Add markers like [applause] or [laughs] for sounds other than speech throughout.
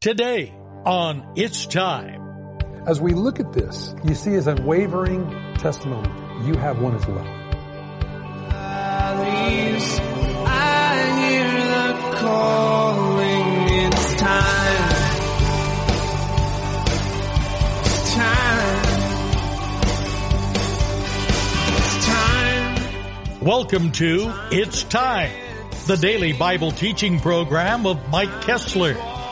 Today on It's Time. As we look at this, you see his unwavering testimony. You have one as well. valleys. I hear the calling. It's time. Time. It's time. Welcome to It's Time, the daily Bible teaching program of Mike Kessler,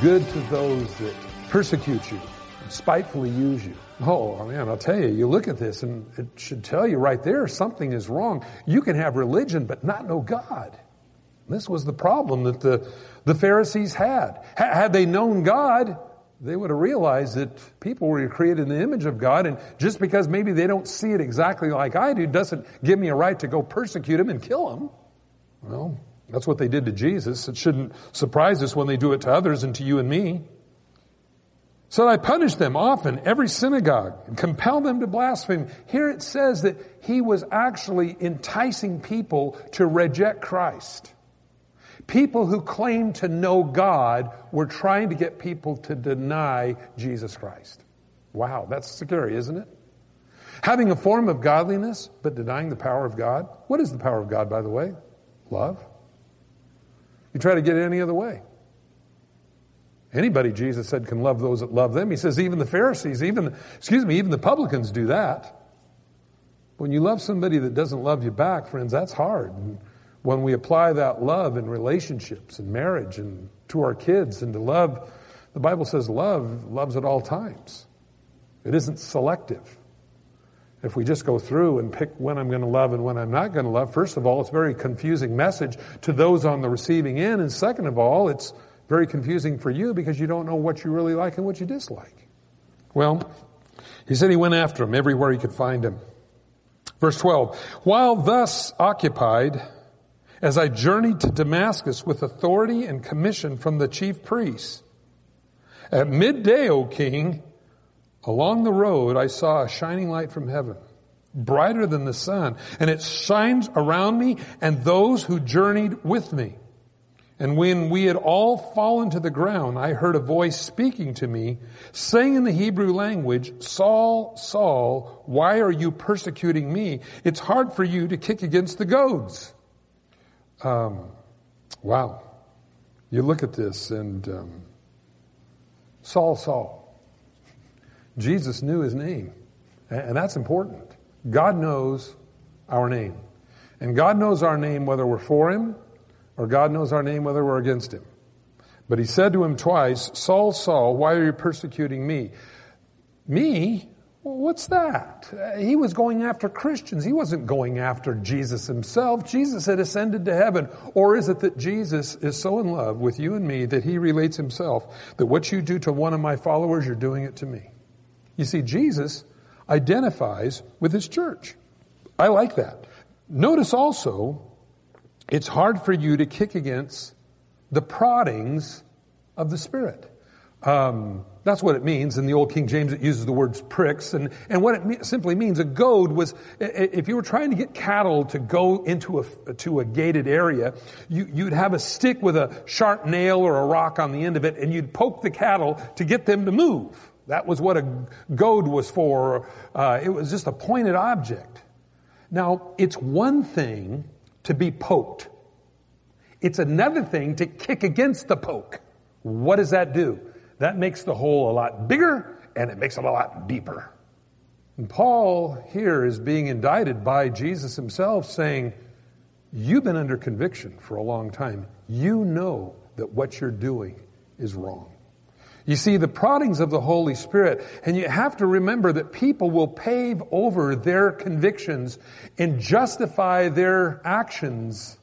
Good to those that persecute you spitefully use you. Oh man, I'll tell you, you look at this and it should tell you right there something is wrong. You can have religion but not know God. This was the problem that the, the Pharisees had. Ha- Had they known God, they would have realized that people were created in the image of God, and just because maybe they don't see it exactly like I do doesn't give me a right to go persecute them and kill them. Well, that's what they did to Jesus. It shouldn't surprise us when they do it to others and to you and me. So I punish them often, every synagogue, and compel them to blaspheme. Here it says that he was actually enticing people to reject Christ. People who claim to know God were trying to get people to deny Jesus Christ. Wow, that's scary, isn't it? Having a form of godliness, but denying the power of God. What is the power of God, by the way? Love. You try to get it any other way. Anybody, Jesus said, can love those that love them. He says even the Pharisees, even, excuse me, even the publicans do that. When you love somebody that doesn't love you back, friends, that's hard. And when we apply that love in relationships and marriage and to our kids and to love, the Bible says love loves at all times. It isn't selective. If we just go through and pick when I'm going to love and when I'm not going to love, first of all, it's a very confusing message to those on the receiving end. And second of all, it's very confusing for you because you don't know what you really like and what you dislike. Well, he said he went after him everywhere he could find him. Verse 12, while thus occupied, as I journeyed to Damascus with authority and commission from the chief priests, at midday, O king, along the road I saw a shining light from heaven, brighter than the sun, and it shines around me and those who journeyed with me. And when we had all fallen to the ground, I heard a voice speaking to me, saying in the Hebrew language, Saul, Saul, why are you persecuting me? It's hard for you to kick against the goads. Um, wow. You look at this and, um, Saul, Saul. Jesus knew his name. And that's important. God knows our name. And God knows our name whether we're for him or God knows our name whether we're against him. But he said to him twice, Saul, Saul, why are you persecuting me? Me? What's that? He was going after Christians. He wasn't going after Jesus himself. Jesus had ascended to heaven. Or is it that Jesus is so in love with you and me that he relates himself that what you do to one of my followers, you're doing it to me? You see, Jesus identifies with his church. I like that. Notice also, it's hard for you to kick against the proddings of the Spirit. Um, that's what it means. In the Old King James, it uses the words pricks. And, and what it me- simply means, a goad was, if you were trying to get cattle to go into a, to a gated area, you, you'd have a stick with a sharp nail or a rock on the end of it, and you'd poke the cattle to get them to move. That was what a goad was for. Uh, it was just a pointed object. Now, it's one thing to be poked. It's another thing to kick against the poke. What does that do? That makes the hole a lot bigger and it makes it a lot deeper. And Paul here is being indicted by Jesus himself saying, You've been under conviction for a long time. You know that what you're doing is wrong. You see the proddings of the Holy Spirit, and you have to remember that people will pave over their convictions and justify their actions,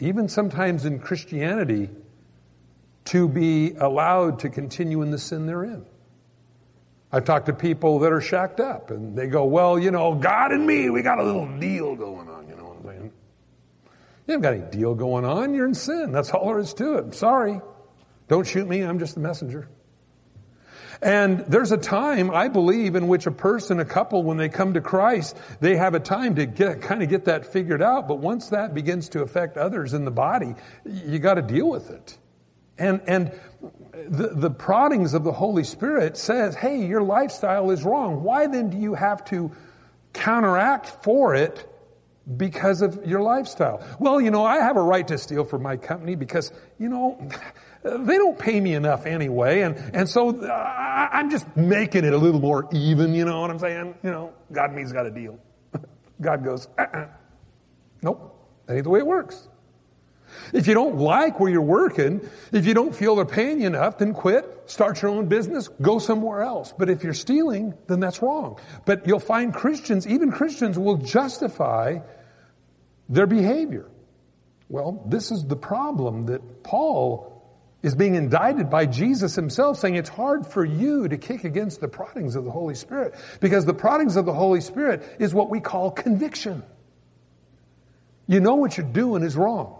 even sometimes in Christianity, to be allowed to continue in the sin they're in. I've talked to people that are shacked up and they go, well, you know, God and me, we got a little deal going on, you know what I'm saying? You haven't got any deal going on. You're in sin. That's all there is to it. sorry. Don't shoot me. I'm just the messenger. And there's a time, I believe, in which a person, a couple, when they come to Christ, they have a time to get, kind of get that figured out. But once that begins to affect others in the body, you got to deal with it. And, and the, the proddings of the Holy Spirit says, hey, your lifestyle is wrong. Why then do you have to counteract for it because of your lifestyle? Well, you know, I have a right to steal from my company because, you know, they don't pay me enough anyway. And, and so uh, I'm just making it a little more even, you know what I'm saying? You know, God means got a deal. [laughs] God goes, uh-uh. nope, that ain't the way it works. If you don't like where you're working, if you don't feel they're paying you enough, then quit, start your own business, go somewhere else. But if you're stealing, then that's wrong. But you'll find Christians, even Christians will justify their behavior. Well, this is the problem that Paul is being indicted by Jesus himself saying it's hard for you to kick against the proddings of the Holy Spirit because the proddings of the Holy Spirit is what we call conviction. You know what you're doing is wrong.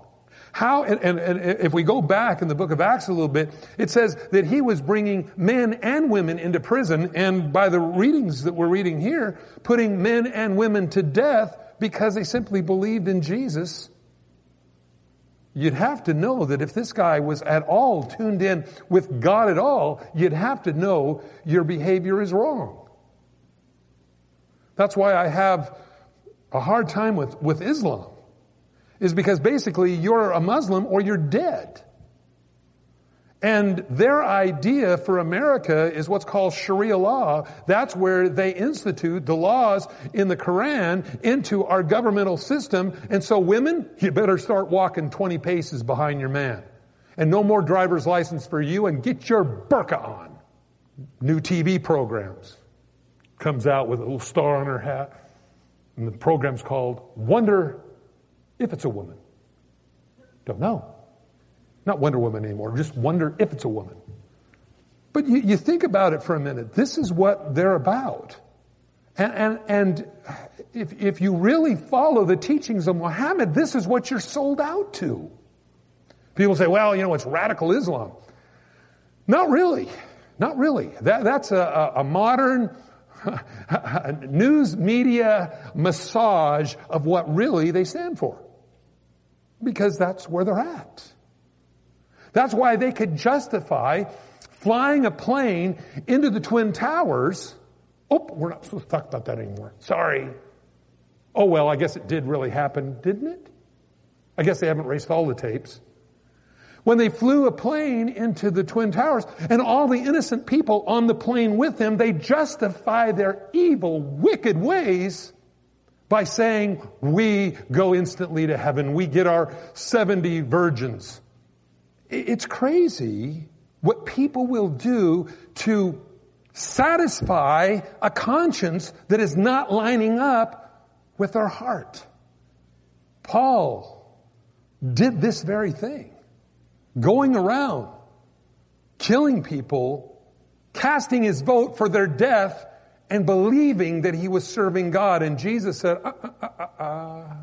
How, and, and, and, if we go back in the book of Acts a little bit, it says that he was bringing men and women into prison, and by the readings that we're reading here, putting men and women to death because they simply believed in Jesus. You'd have to know that if this guy was at all tuned in with God at all, you'd have to know your behavior is wrong. That's why I have a hard time with, with Islam is because basically you're a Muslim or you're dead. And their idea for America is what's called Sharia law. That's where they institute the laws in the Quran into our governmental system. And so women, you better start walking 20 paces behind your man. And no more driver's license for you and get your burqa on. New TV programs. Comes out with a little star on her hat. And the program's called Wonder if it's a woman. Don't know. Not Wonder Woman anymore, just wonder if it's a woman. But you, you think about it for a minute. This is what they're about. And, and, and if, if you really follow the teachings of Muhammad, this is what you're sold out to. People say, well, you know, it's radical Islam. Not really. Not really. That, that's a, a modern [laughs] news media massage of what really they stand for. Because that's where they're at. That's why they could justify flying a plane into the Twin Towers. Oh, we're not supposed to talk about that anymore. Sorry. Oh well, I guess it did really happen, didn't it? I guess they haven't erased all the tapes. When they flew a plane into the Twin Towers and all the innocent people on the plane with them, they justify their evil, wicked ways by saying we go instantly to heaven. We get our 70 virgins. It's crazy what people will do to satisfy a conscience that is not lining up with their heart. Paul did this very thing. Going around, killing people, casting his vote for their death, and believing that he was serving God. And Jesus said, uh, uh, uh,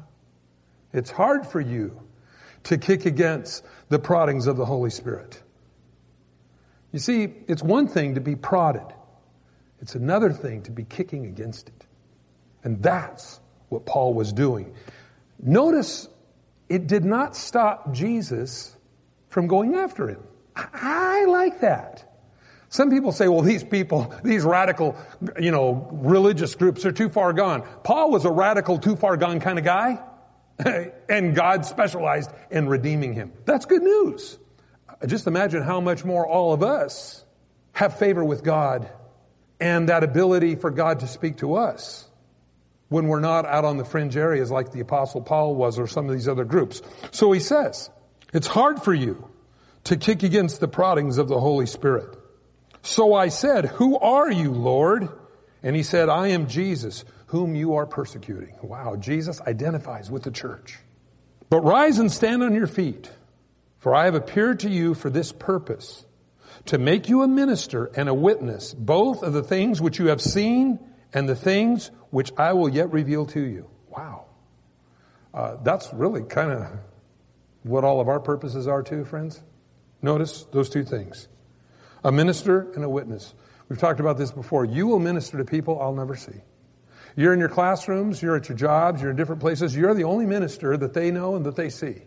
it's hard for you to kick against the proddings of the Holy Spirit. You see, it's one thing to be prodded. It's another thing to be kicking against it. And that's what Paul was doing. Notice it did not stop Jesus from going after him. I like that. Some people say, well, these people, these radical, you know, religious groups are too far gone. Paul was a radical, too far gone kind of guy. [laughs] and God specialized in redeeming him. That's good news. Just imagine how much more all of us have favor with God and that ability for God to speak to us when we're not out on the fringe areas like the apostle Paul was or some of these other groups. So he says, it's hard for you to kick against the proddings of the Holy Spirit. So I said, who are you, Lord? And he said, I am Jesus, whom you are persecuting. Wow, Jesus identifies with the church. But rise and stand on your feet, For I have appeared to you for this purpose, to make you a minister and a witness, both of the things which you have seen and the things which I will yet reveal to you. Wow. Uh, that's really kind of what all of our purposes are too, friends. Notice those two things. A minister and a witness. We've talked about this before. You will minister to people I'll never see. You're in your classrooms, you're at your jobs, you're in different places. You're the only minister that they know and that they see.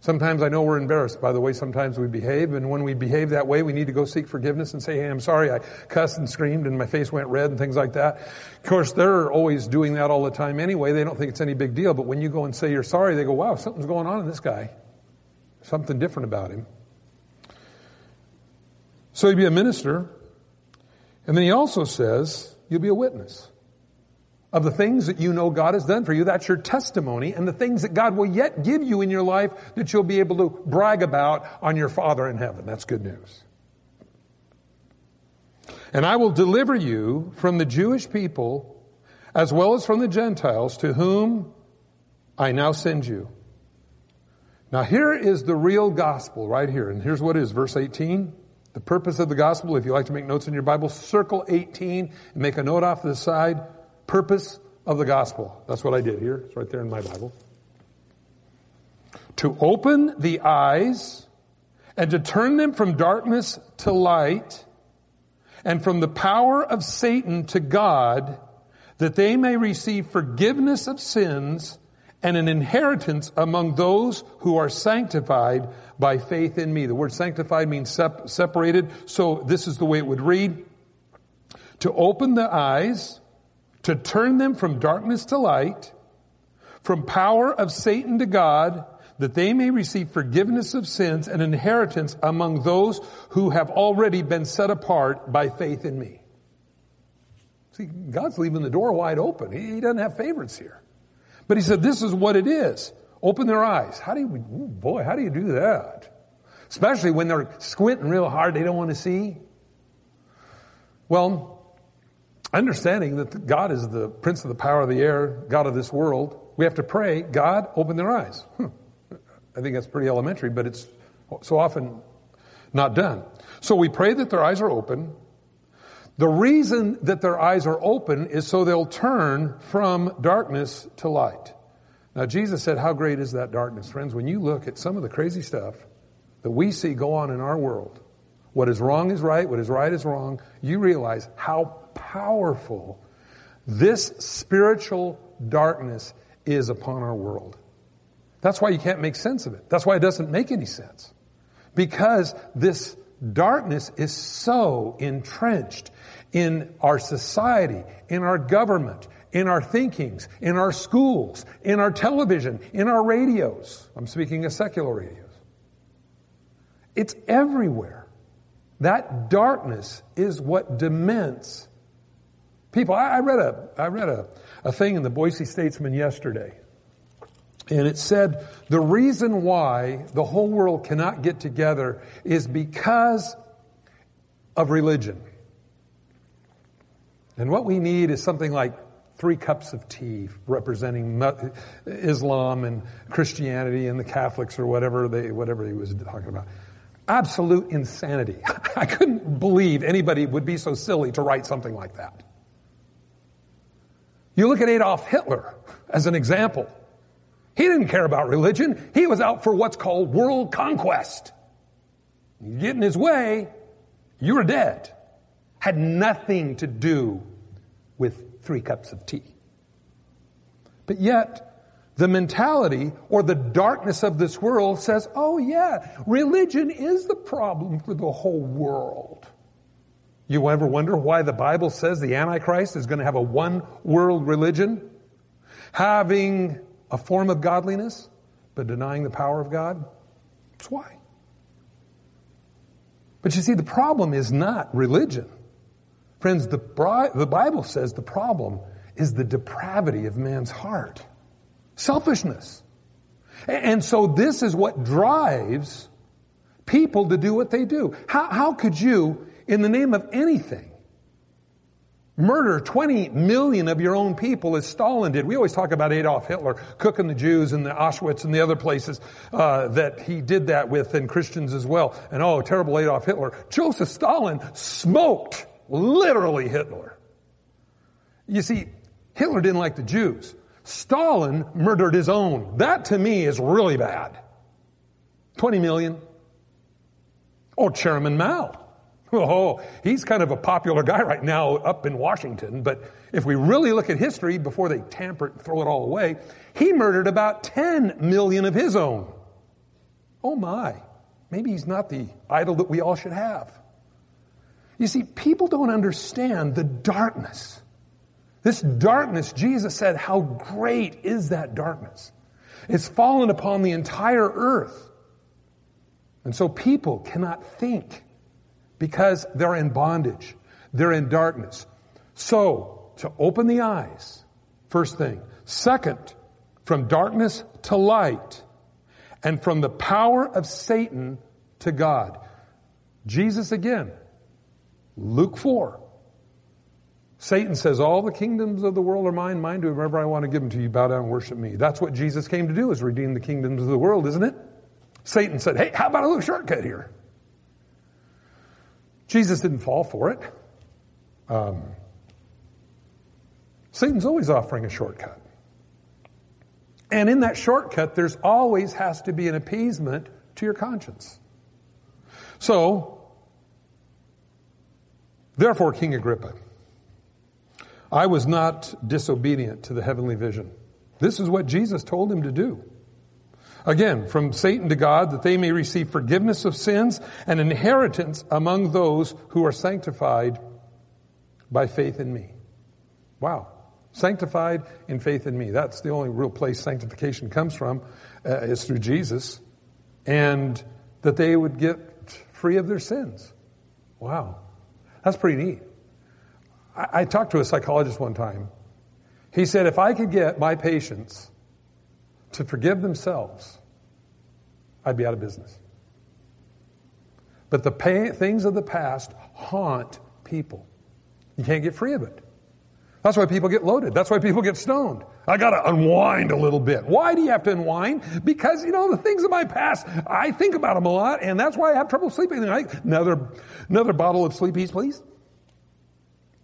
Sometimes I know we're embarrassed by the way sometimes we behave, and when we behave that way, we need to go seek forgiveness and say, hey, I'm sorry, I cussed and screamed and my face went red and things like that. Of course, they're always doing that all the time anyway. They don't think it's any big deal, but when you go and say you're sorry, they go, wow, something's going on in this guy. Something different about him. So you'll be a minister, and then he also says, you'll be a witness of the things that you know God has done for you. That's your testimony and the things that God will yet give you in your life that you'll be able to brag about on your Father in heaven. That's good news. And I will deliver you from the Jewish people as well as from the Gentiles to whom I now send you. Now here is the real gospel right here. And here's what it is, verse 18. The purpose of the gospel, if you like to make notes in your Bible, circle 18 and make a note off the side purpose of the gospel. That's what I did here. It's right there in my Bible. To open the eyes and to turn them from darkness to light and from the power of Satan to God that they may receive forgiveness of sins and an inheritance among those who are sanctified by faith in me. The word sanctified means sep- separated. So this is the way it would read. To open the eyes to turn them from darkness to light, from power of Satan to God, that they may receive forgiveness of sins and inheritance among those who have already been set apart by faith in me. See, God's leaving the door wide open. He, doesn't have favorites here. But he said, this is what it is. Open their eyes. How do you, boy, how do you do that? Especially when they're squinting real hard, they don't want to see. Well, understanding that God is the prince of the power of the air, God of this world, we have to pray, God, open their eyes. Hmm. I think that's pretty elementary, but it's so often not done. So we pray that their eyes are open. The reason that their eyes are open is so they'll turn from darkness to light. Now Jesus said, how great is that darkness? Friends, when you look at some of the crazy stuff that we see go on in our world, what is wrong is right, what is right is wrong, you realize how powerful this spiritual darkness is upon our world. That's why you can't make sense of it. That's why it doesn't make any sense. Because this darkness is so entrenched in our society, in our government, in our thinkings, in our schools, in our television, in our radios. I'm speaking of secular radios. It's everywhere. That darkness is what dements people. I, I read a I read a, a thing in the Boise Statesman yesterday. And it said the reason why the whole world cannot get together is because of religion. And what we need is something like three cups of tea representing Islam and Christianity and the Catholics or whatever they, whatever he was talking about. Absolute insanity. [laughs] I couldn't believe anybody would be so silly to write something like that. You look at Adolf Hitler as an example. He didn't care about religion. He was out for what's called world conquest. You get in his way, you were dead. Had nothing to do with three cups of tea. But yet, the mentality or the darkness of this world says, oh yeah, religion is the problem for the whole world. You ever wonder why the Bible says the Antichrist is going to have a one world religion? Having a form of godliness, but denying the power of God? That's why. But you see, the problem is not religion. Friends, the, the Bible says the problem is the depravity of man's heart. Selfishness. And so this is what drives people to do what they do. How, how could you in the name of anything, murder 20 million of your own people as Stalin did. We always talk about Adolf Hitler cooking the Jews in the Auschwitz and the other places uh, that he did that with, and Christians as well. And oh, terrible Adolf Hitler. Joseph Stalin smoked literally Hitler. You see, Hitler didn't like the Jews. Stalin murdered his own. That to me is really bad. 20 million. Oh, Chairman Mao. Oh, he's kind of a popular guy right now up in Washington, but if we really look at history before they tamper it and throw it all away, he murdered about 10 million of his own. Oh my. Maybe he's not the idol that we all should have. You see, people don't understand the darkness. This darkness, Jesus said, how great is that darkness? It's fallen upon the entire earth. And so people cannot think because they're in bondage. They're in darkness. So, to open the eyes, first thing. Second, from darkness to light, and from the power of Satan to God. Jesus again, Luke 4. Satan says, all the kingdoms of the world are mine, mine do whoever I want to give them to you, bow down and worship me. That's what Jesus came to do, is redeem the kingdoms of the world, isn't it? Satan said, hey, how about a little shortcut here? Jesus didn't fall for it. Um, Satan's always offering a shortcut. And in that shortcut, there's always has to be an appeasement to your conscience. So, therefore, King Agrippa, I was not disobedient to the heavenly vision. This is what Jesus told him to do. Again, from Satan to God, that they may receive forgiveness of sins and inheritance among those who are sanctified by faith in me. Wow. Sanctified in faith in me. That's the only real place sanctification comes from, uh, is through Jesus. And that they would get free of their sins. Wow. That's pretty neat. I, I talked to a psychologist one time. He said, if I could get my patients to forgive themselves, I'd be out of business. But the pay, things of the past haunt people. You can't get free of it. That's why people get loaded. That's why people get stoned. I gotta unwind a little bit. Why do you have to unwind? Because, you know, the things of my past, I think about them a lot, and that's why I have trouble sleeping. Another, another bottle of Sleepies, please.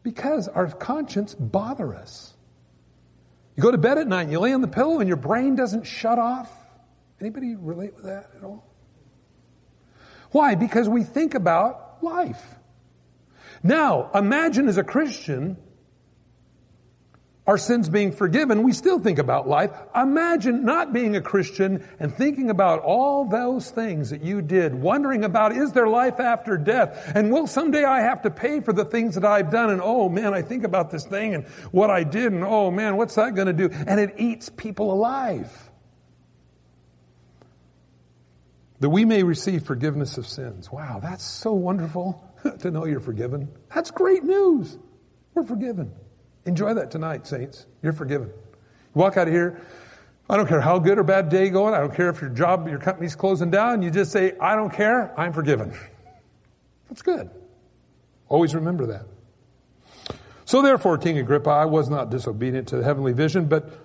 Because our conscience bother us. You go to bed at night and you lay on the pillow and your brain doesn't shut off. Anybody relate with that at all? Why? Because we think about life. Now, imagine as a Christian, our sins being forgiven, we still think about life. Imagine not being a Christian and thinking about all those things that you did, wondering about is there life after death? And will someday I have to pay for the things that I've done? And oh man, I think about this thing and what I did and oh man, what's that going to do? And it eats people alive. That we may receive forgiveness of sins. Wow, that's so wonderful [laughs] to know you're forgiven. That's great news. We're forgiven. Enjoy that tonight, saints. You're forgiven. You walk out of here. I don't care how good or bad day going. I don't care if your job, your company's closing down. You just say, I don't care. I'm forgiven. That's good. Always remember that. So therefore, King Agrippa, I was not disobedient to the heavenly vision, but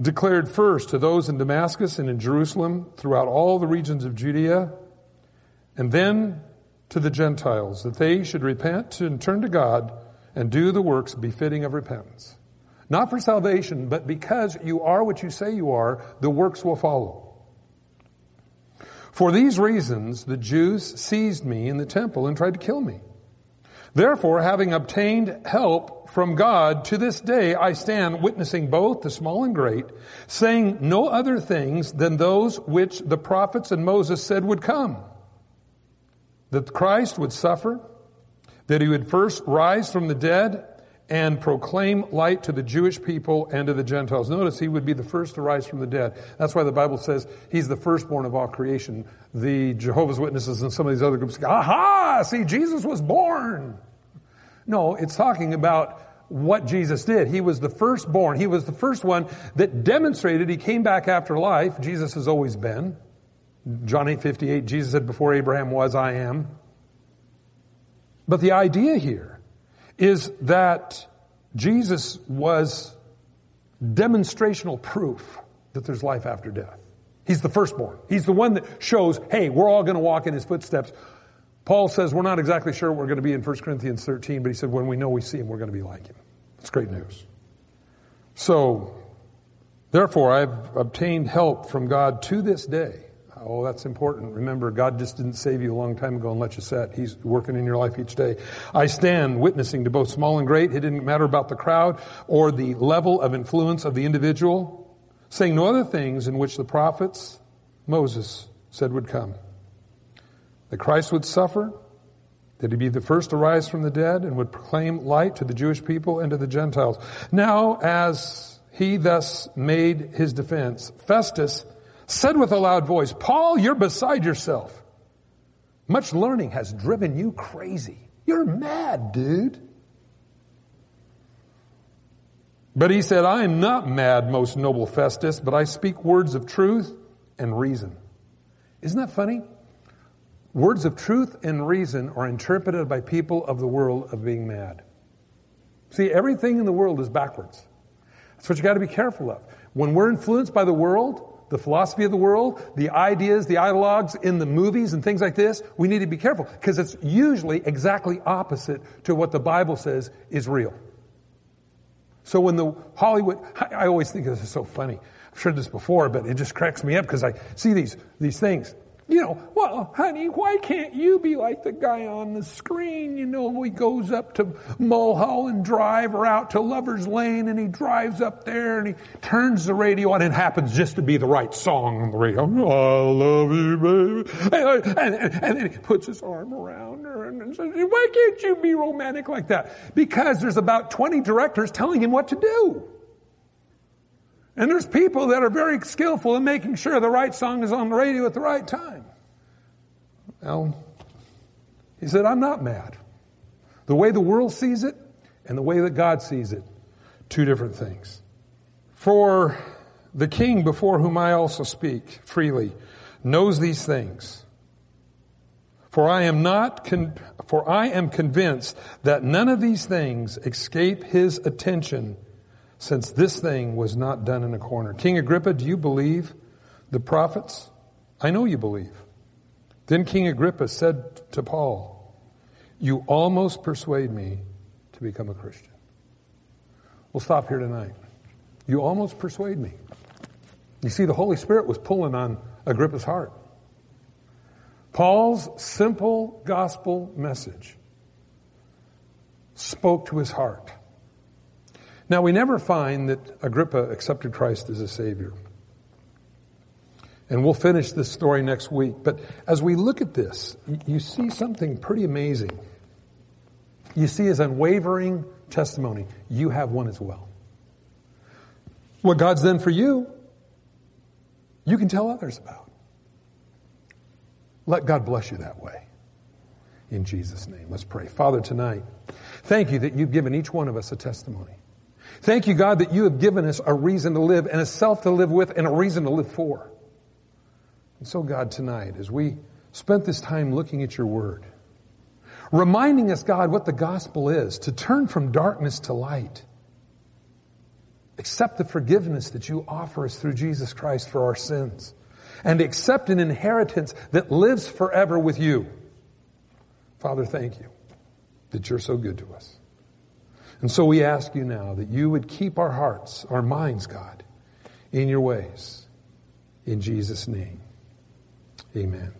declared first to those in Damascus and in Jerusalem, throughout all the regions of Judea, and then to the Gentiles, that they should repent and turn to God and do the works befitting of repentance. Not for salvation, but because you are what you say you are, the works will follow. For these reasons, the Jews seized me in the temple and tried to kill me. Therefore, having obtained help from God, to this day I stand witnessing both the small and great, saying no other things than those which the prophets and Moses said would come. That Christ would suffer, that he would first rise from the dead and proclaim light to the Jewish people and to the Gentiles. Notice he would be the first to rise from the dead. That's why the Bible says he's the firstborn of all creation. The Jehovah's Witnesses and some of these other groups aha, see, Jesus was born. No, it's talking about what Jesus did. He was the firstborn. He was the first one that demonstrated he came back after life. Jesus has always been. John 8, 58, Jesus said, before Abraham was, I am. But the idea here is that Jesus was demonstrational proof that there's life after death. He's the firstborn. He's the one that shows, hey, we're all going to walk in his footsteps. Paul says we're not exactly sure we're going to be in 1 Corinthians 13, but he said when we know we see him, we're going to be like him. It's great news. So, therefore, I've obtained help from God to this day. Oh, that's important. Remember, God just didn't save you a long time ago and let you set. He's working in your life each day. I stand witnessing to both small and great. It didn't matter about the crowd or the level of influence of the individual, saying no other things in which the prophets, Moses, said would come. That Christ would suffer, that he'd be the first to rise from the dead and would proclaim light to the Jewish people and to the Gentiles. Now, as he thus made his defense, Festus said with a loud voice, Paul, you're beside yourself. Much learning has driven you crazy. You're mad, dude. But he said, I am not mad, most noble Festus, but I speak words of truth and reason. Isn't that funny? Words of truth and reason are interpreted by people of the world of being mad. See, everything in the world is backwards. That's what you got to be careful of. When we're influenced by the world, the philosophy of the world, the ideas, the ideologues in the movies and things like this, we need to be careful because it's usually exactly opposite to what the Bible says is real. So when the Hollywood, I, always think this is so funny. I've said this before, but it just cracks me up because I see these, these things you know, well, honey, why can't you be like the guy on the screen? You know, he goes up to Mulholland Drive or out to Lover's Lane and he drives up there and he turns the radio on and it happens just to be the right song on the radio. I love you, baby. And, uh, and, and then he puts his arm around her and says, why can't you be romantic like that? Because there's about 20 directors telling him what to do. And there's people that are very skillful in making sure the right song is on the radio at the right time. Well, he said, I'm not mad. The way the world sees it and the way that God sees it, two different things. For the king before whom I also speak freely knows these things. For I am not, con- for I am convinced that none of these things escape his attention since this thing was not done in a corner. King Agrippa, do you believe the prophets? I know you believe. Then King Agrippa said to Paul, You almost persuade me to become a Christian. We'll stop here tonight. You almost persuade me. You see, the Holy Spirit was pulling on Agrippa's heart. Paul's simple gospel message spoke to his heart. Now, we never find that Agrippa accepted Christ as a Savior. And we'll finish this story next week. But as we look at this, you see something pretty amazing. You see his unwavering testimony. You have one as well. What God's done for you, you can tell others about. Let God bless you that way. In Jesus' name, let's pray. Father, tonight, thank you that you've given each one of us a testimony. Thank you, God, that you have given us a reason to live and a self to live with and a reason to live for. And so, God, tonight, as we spent this time looking at your word, reminding us, God, what the gospel is, to turn from darkness to light, accept the forgiveness that you offer us through Jesus Christ for our sins, and accept an inheritance that lives forever with you. Father, thank you that you're so good to us. And so we ask you now that you would keep our hearts, our minds, God, in your ways. In Jesus' name, amen.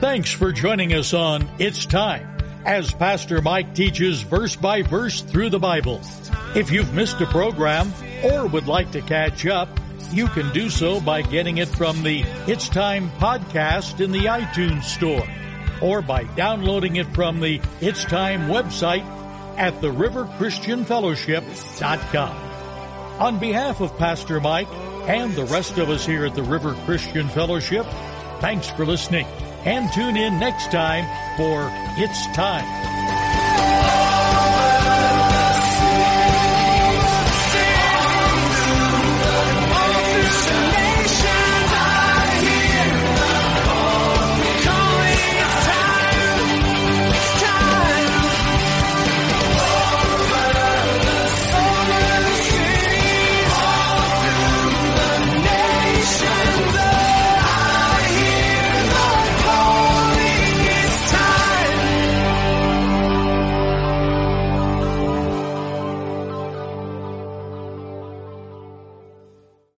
Thanks for joining us on It's Time as Pastor Mike teaches verse by verse through the Bible. If you've missed a program or would like to catch up, you can do so by getting it from the It's Time podcast in the iTunes Store or by downloading it from the It's Time website at theriverchristianfellowship.com. On behalf of Pastor Mike and the rest of us here at the River Christian Fellowship, thanks for listening and tune in next time for It's Time.